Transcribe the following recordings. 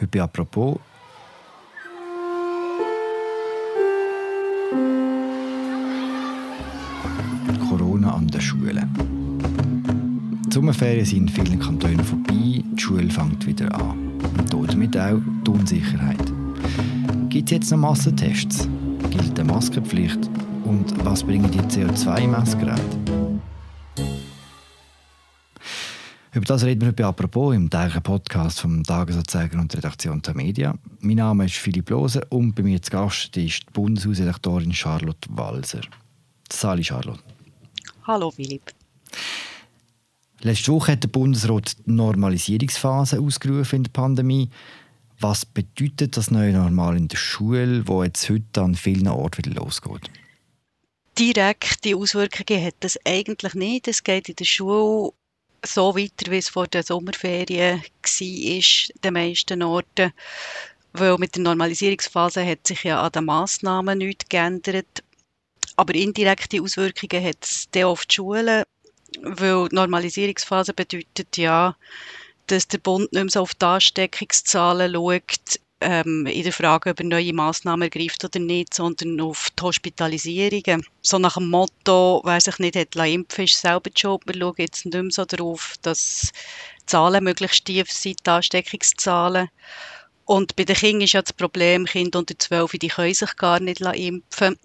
Heute «Apropos» Corona an den Schulen. Die Sommerferien sind in vielen Kantonen vorbei, die Schule fängt wieder an. Und damit auch die Unsicherheit. Gibt es jetzt noch Massentests? Gilt eine Maskenpflicht? Und was bringen die CO2-Messgeräte? Über das reden wir bei «Apropos» im täglichen Podcast vom Tagesanzeiger und der Redaktion der Media. Mein Name ist Philipp Lose und bei mir zu Gast ist die Bundeshausredaktorin Charlotte Walser. Sali Charlotte. Hallo Philipp. Letzte Woche hat der Bundesrat die Normalisierungsphase ausgerufen in der Pandemie. Was bedeutet das neue Normal in der Schule, wo jetzt heute an vielen Orten wieder losgeht? Direkte Auswirkungen hat das eigentlich nicht. Es geht in der Schule so weiter, wie es vor der Sommerferien war, den meisten Orten. Weil mit der Normalisierungsphase hat sich ja an den Massnahmen nichts geändert. Aber indirekte Auswirkungen hat es dann auf die Schulen, weil die Normalisierungsphase bedeutet ja, dass der Bund nicht mehr so auf die Ansteckungszahlen schaut, ähm, in der Frage, ob er neue Massnahmen ergreift oder nicht, sondern auf die Hospitalisierungen. So nach dem Motto, wer sich nicht hat impfen ist selber Schuld. Wir schauen jetzt nicht mehr so darauf, dass die Zahlen möglichst tief sind, die Ansteckungszahlen. Und bei den Kindern ist ja das Problem, Kinder unter 12, die können sich gar nicht impfen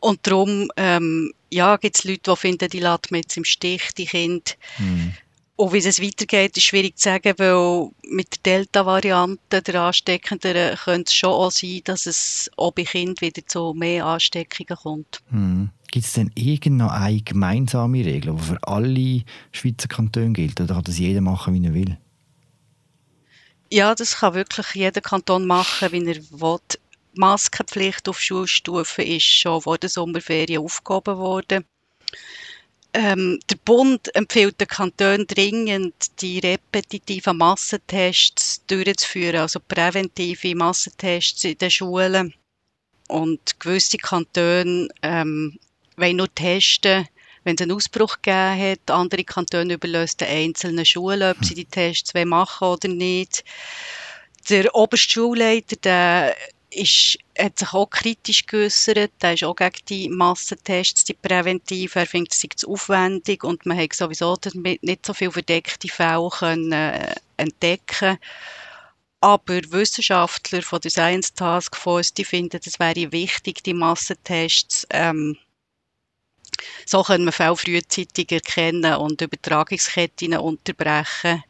Und darum ähm, ja, gibt es Leute, die finden, die lässt man jetzt im Stich, die Kinder. Mhm. Und wie es weitergeht, ist schwierig zu sagen, weil mit der Delta-Variante, der ansteckenden, könnte es schon auch sein, dass es auch bei Kindern wieder zu mehr Ansteckungen kommt. Hm. Gibt es denn irgendeine gemeinsame Regel, die für alle Schweizer Kantone gilt? Oder kann das jeder machen, wie er will? Ja, das kann wirklich jeder Kanton machen, wie er will. Die Maskenpflicht auf Schulstufe ist schon vor der Sommerferien aufgehoben worden. Ähm, der Bund empfiehlt den Kantonen dringend, die repetitiven Massentests durchzuführen, also präventive Massentests in den Schulen. Und gewisse Kantone ähm, wollen nur testen, wenn es einen Ausbruch gegeben hat. Andere Kantone überlösen den einzelnen Schulen, ob sie die Tests machen oder nicht. Der oberste Schulleiter, der ist, hat sich auch kritisch geäußert. Er ist auch gegen die Massentests, die präventiv. Er findet, es sei zu aufwendig und man hat sowieso nicht so viele verdeckte Fälle können, äh, entdecken aber Wissenschaftler von der Science Task Force, die finden, es wäre wichtig, die Massentests ähm, so können wir Fälle frühzeitig erkennen und Übertragungsketten unterbrechen.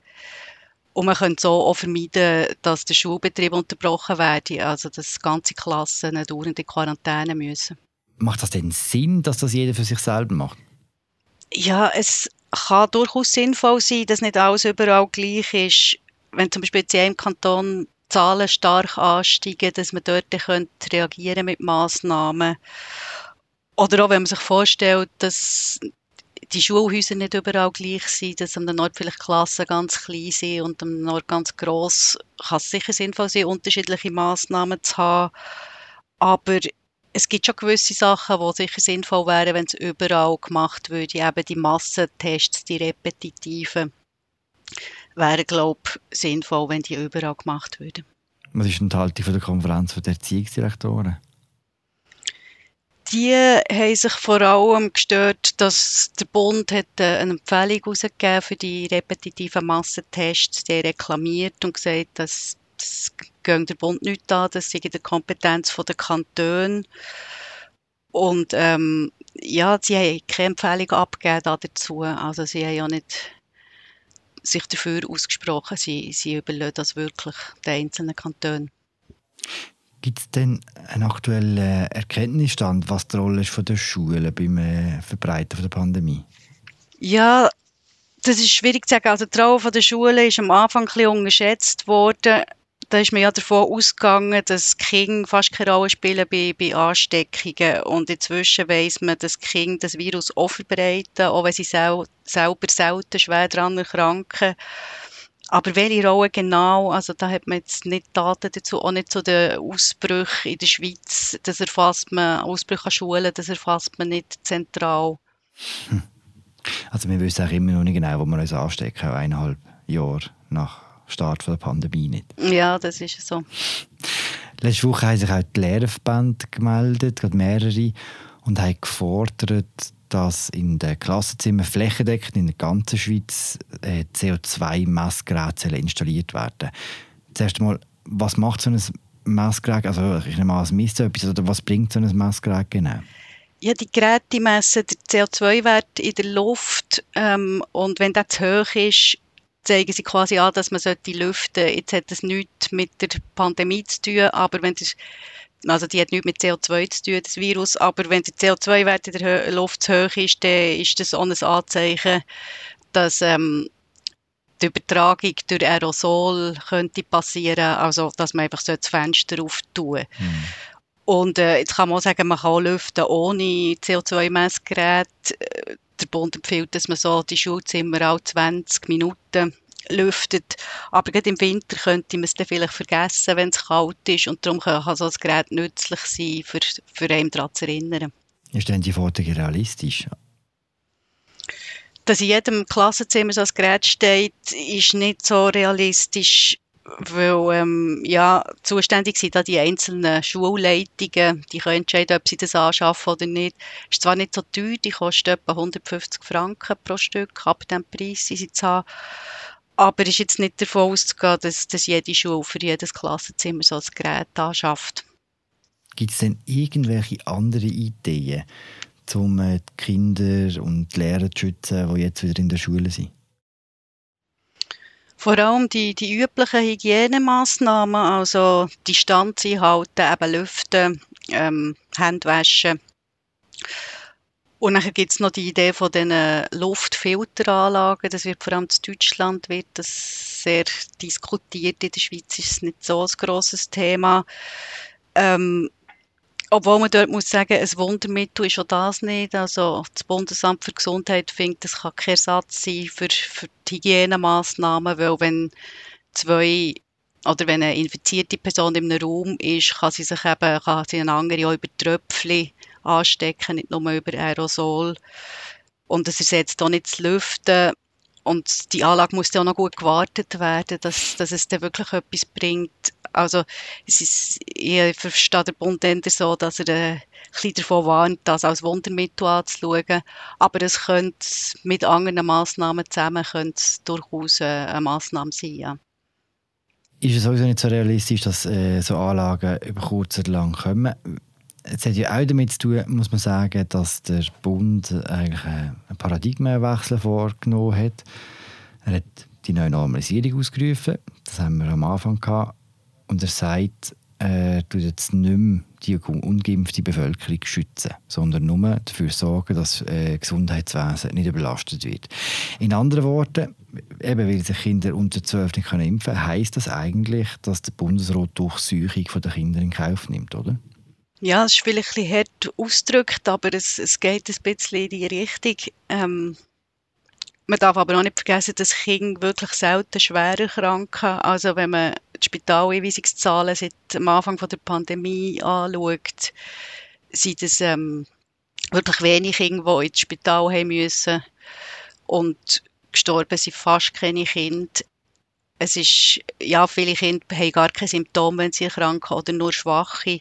Und man könnte so auch vermeiden, dass der Schulbetrieb unterbrochen werde, also dass ganze Klassen eine dauernde Quarantäne müssen. Macht das denn Sinn, dass das jeder für sich selber macht? Ja, es kann durchaus sinnvoll sein, dass nicht alles überall gleich ist. Wenn zum Beispiel in einem Kanton Zahlen stark ansteigen, dass man dort reagieren mit Massnahmen. Oder auch wenn man sich vorstellt, dass die Schulhäuser nicht überall gleich sind, dass an einem Ort vielleicht Klassen ganz klein sind und an einem Ort ganz gross, kann es sicher sinnvoll sein, unterschiedliche Massnahmen zu haben. Aber es gibt schon gewisse Sachen, die sicher sinnvoll wären, wenn es überall gemacht würde. Eben die Massentests, die repetitiven, wären, glaube ich, sinnvoll, wenn die überall gemacht würden. Was ist denn die Haltung der Konferenz der Erziehungsdirektoren? Die haben sich vor allem gestört, dass der Bund äh, eine Empfehlung herausgegeben für die repetitiven Massentests. Die reklamiert und gesagt, dass das geht der Bund nicht an, das sei in der Kompetenz der Kantone. Und ähm, ja, sie haben keine Empfehlung abgegeben dazu. Also sie haben ja nicht sich dafür ausgesprochen. Sie, sie überlassen das wirklich den einzelnen Kantonen. Gibt es denn einen aktuellen Erkenntnisstand, was die Rolle ist von der Schulen beim äh, Verbreiten der Pandemie? Ja, das ist schwierig zu sagen. Also die Rolle der Schulen ist am Anfang ein bisschen unterschätzt worden. Da ist man ja davon ausgegangen, dass Kinder fast keine Rolle spielen bei, bei Ansteckungen. Und inzwischen weiss man, dass Kinder das Virus auch verbreiten, auch wenn sie sel selber selten schwer daran erkranken. Aber welche Rolle genau, also da hat man jetzt nicht Daten dazu, auch nicht zu den Ausbrüchen in der Schweiz, das erfasst man, Ausbrüche an Schulen, das erfasst man nicht zentral. Hm. Also wir wissen auch immer noch nicht genau, wo wir uns anstecken, eineinhalb Jahre nach Start der Pandemie nicht. Ja, das ist so. Letzte Woche haben sich auch die Lehrerverbände gemeldet, gerade mehrere, und haben gefordert, dass in den Klassenzimmern flächendeckend in der ganzen Schweiz äh, CO2-Messgeräte installiert werden. Zuerst einmal, was macht so ein Messgerät? Also ich nehme an, es misst etwas, oder was bringt so ein Messgerät genau? Ja, die Geräte messen den CO2-Wert in der Luft ähm, und wenn der zu hoch ist, zeigen sie quasi an, dass man sollte lüften. Jetzt hat das nichts mit der Pandemie zu tun, aber wenn das also die hat nichts mit CO2 zu tun, das Virus, aber wenn der CO2-Wert in der Luft zu hoch ist, dann ist das auch ein Anzeichen, dass ähm, die Übertragung durch Aerosol könnte passieren, also dass man einfach so das Fenster auftun. Mhm. Und äh, jetzt kann man auch sagen, man kann auch lüften ohne CO2-Messgerät. Der Bund empfiehlt, dass man so die Schulzimmer alle 20 Minuten lüftet. Aber gerade im Winter könnte man es dann vielleicht vergessen, wenn es kalt ist. Und darum kann so ein Gerät nützlich sein, für, für einen daran zu erinnern. Ist denn die Forderung realistisch? Dass in jedem Klassenzimmer so ein Gerät steht, ist nicht so realistisch weil ähm, ja, zuständig sind da die einzelnen Schulleitungen, die können entscheiden, ob sie das anschaffen oder nicht. Ist zwar nicht so teuer, die kostet etwa 150 Franken pro Stück, ab dem Preis sind sie zu haben. Aber es ist jetzt nicht davon auszugehen, dass, dass jede Schule für jedes Klassenzimmer so ein Gerät anschafft. Gibt es denn irgendwelche anderen Ideen, um äh, die Kinder und die Lehrer zu schützen, die jetzt wieder in der Schule sind? Vor allem die, die üblichen Hygienemaßnahmen, also Distanz einhalten, eben lüften, ähm, Hände waschen. Und dann gibt es noch die Idee von den Luftfilteranlagen. Das wird vor allem in Deutschland wird das sehr diskutiert. In der Schweiz ist es nicht so ein grosses Thema. Ähm, obwohl man dort muss sagen, ein Wundermittel ist auch das nicht. Also das Bundesamt für Gesundheit findet, das kann kein Ersatz sein für, für die Hygienemaßnahmen, weil wenn zwei oder wenn eine infizierte Person in einem Raum ist, kann sie sich eben, kann sie eine andere auch über Tröpfchen anstecken, nicht nur über Aerosol. Und es ersetzt auch nicht das Lüften. Und die Anlage muss dann auch noch gut gewartet werden, dass, dass es dann wirklich etwas bringt. Also, es ist, ich verstehe den Bund so, dass er äh, ein bisschen davon warnt, das als Wundermittel anzuschauen. Aber es könnte mit anderen Massnahmen zusammen könnte durchaus äh, eine Massnahme sein, ja. Ist es sowieso nicht so realistisch, dass äh, so Anlagen über kurz oder lang kommen? Es hat ja auch damit zu tun, muss man sagen, dass der Bund eigentlich einen Paradigmenwechsel vorgenommen hat. Er hat die neue Normalisierung ausgerufen. Das haben wir am Anfang gehabt. Und er sagt, er tut jetzt nicht mehr die ungeimpfte Bevölkerung schützen, sondern nur dafür sorgen, dass das äh, Gesundheitswesen nicht überlastet wird. In anderen Worten, eben weil sich Kinder unter 12 nicht impfen können, heisst das eigentlich, dass der Bundesrat die Durchsuchung der Kinder in Kauf nimmt, oder? Ja, es ist vielleicht ein bisschen hart ausgedrückt, aber es, es geht ein bisschen in die Richtung. Ähm, man darf aber auch nicht vergessen, dass Kinder wirklich selten schwer erkranken. Also wenn man die Spitaleinweisungszahlen seit dem Anfang der Pandemie anschaut, sind es ähm, wirklich wenig Kinder, die ins Spital haben müssen. Und gestorben sind fast keine Kinder. Es ist, ja, viele Kinder haben gar keine Symptome, wenn sie erkranken oder nur schwache.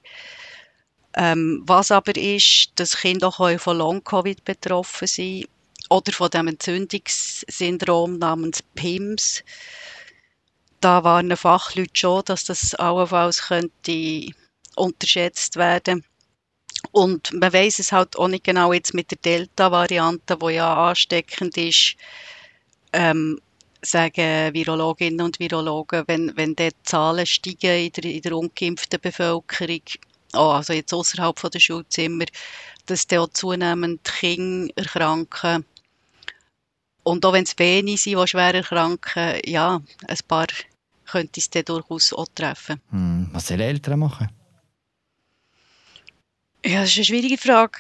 Ähm, was aber ist, dass Kinder auch von Long-Covid betroffen sind oder von dem Entzündungssyndrom namens PIMS. Da warnen Fachleute schon, dass das allenfalls könnte unterschätzt werden. Und man weiß es halt auch nicht genau jetzt mit der Delta-Variante, wo ja ansteckend ist, ähm, sagen Virologinnen und Virologen, wenn, wenn die Zahlen steigen in der, in der ungeimpften Bevölkerung, oh, also jetzt außerhalb der Schulzimmer, dass dann auch zunehmend Kinder erkranken. Und auch wenn es wenige sind, die schwer erkranken, ja, ein paar könnte es dann durchaus auch treffen. Hm, was sollen Eltern machen? Ja, das ist eine schwierige Frage.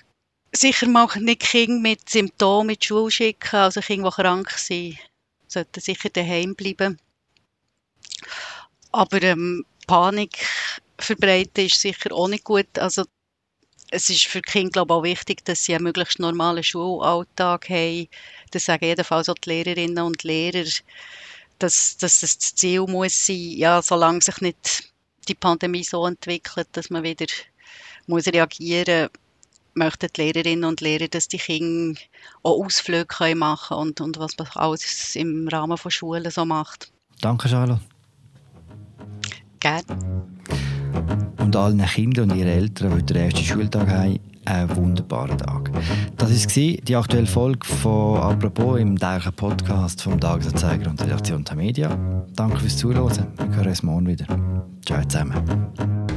Sicher machen nicht Kinder mit Symptomen in die Schule schicken, also Kinder, die krank sind, sollten sicher daheim bleiben. Aber ähm, Panik verbreiten ist sicher auch nicht gut. Also es ist für die Kinder glaube ich, auch wichtig, dass sie einen möglichst normalen Schulalltag haben. Das sagen jedenfalls auch die Lehrerinnen und Lehrer, dass, dass das Ziel muss sein, ja, solange sich nicht die Pandemie so entwickelt, dass man wieder muss reagieren möchten die Lehrerinnen und Lehrer, dass die Kinder auch Ausflüge können machen und, und was man alles im Rahmen von Schulen so macht. Danke, Charlotte. Gerne. Und allen Kindern und ihren Eltern, die den ersten Schultag haben, einen wunderbaren Tag. Das war die aktuelle Folge von «Apropos» im täglichen Podcast vom Tagesanzeiger und der Redaktion der Media. Danke fürs Zuhören. Wir hören uns morgen wieder. Ciao zusammen.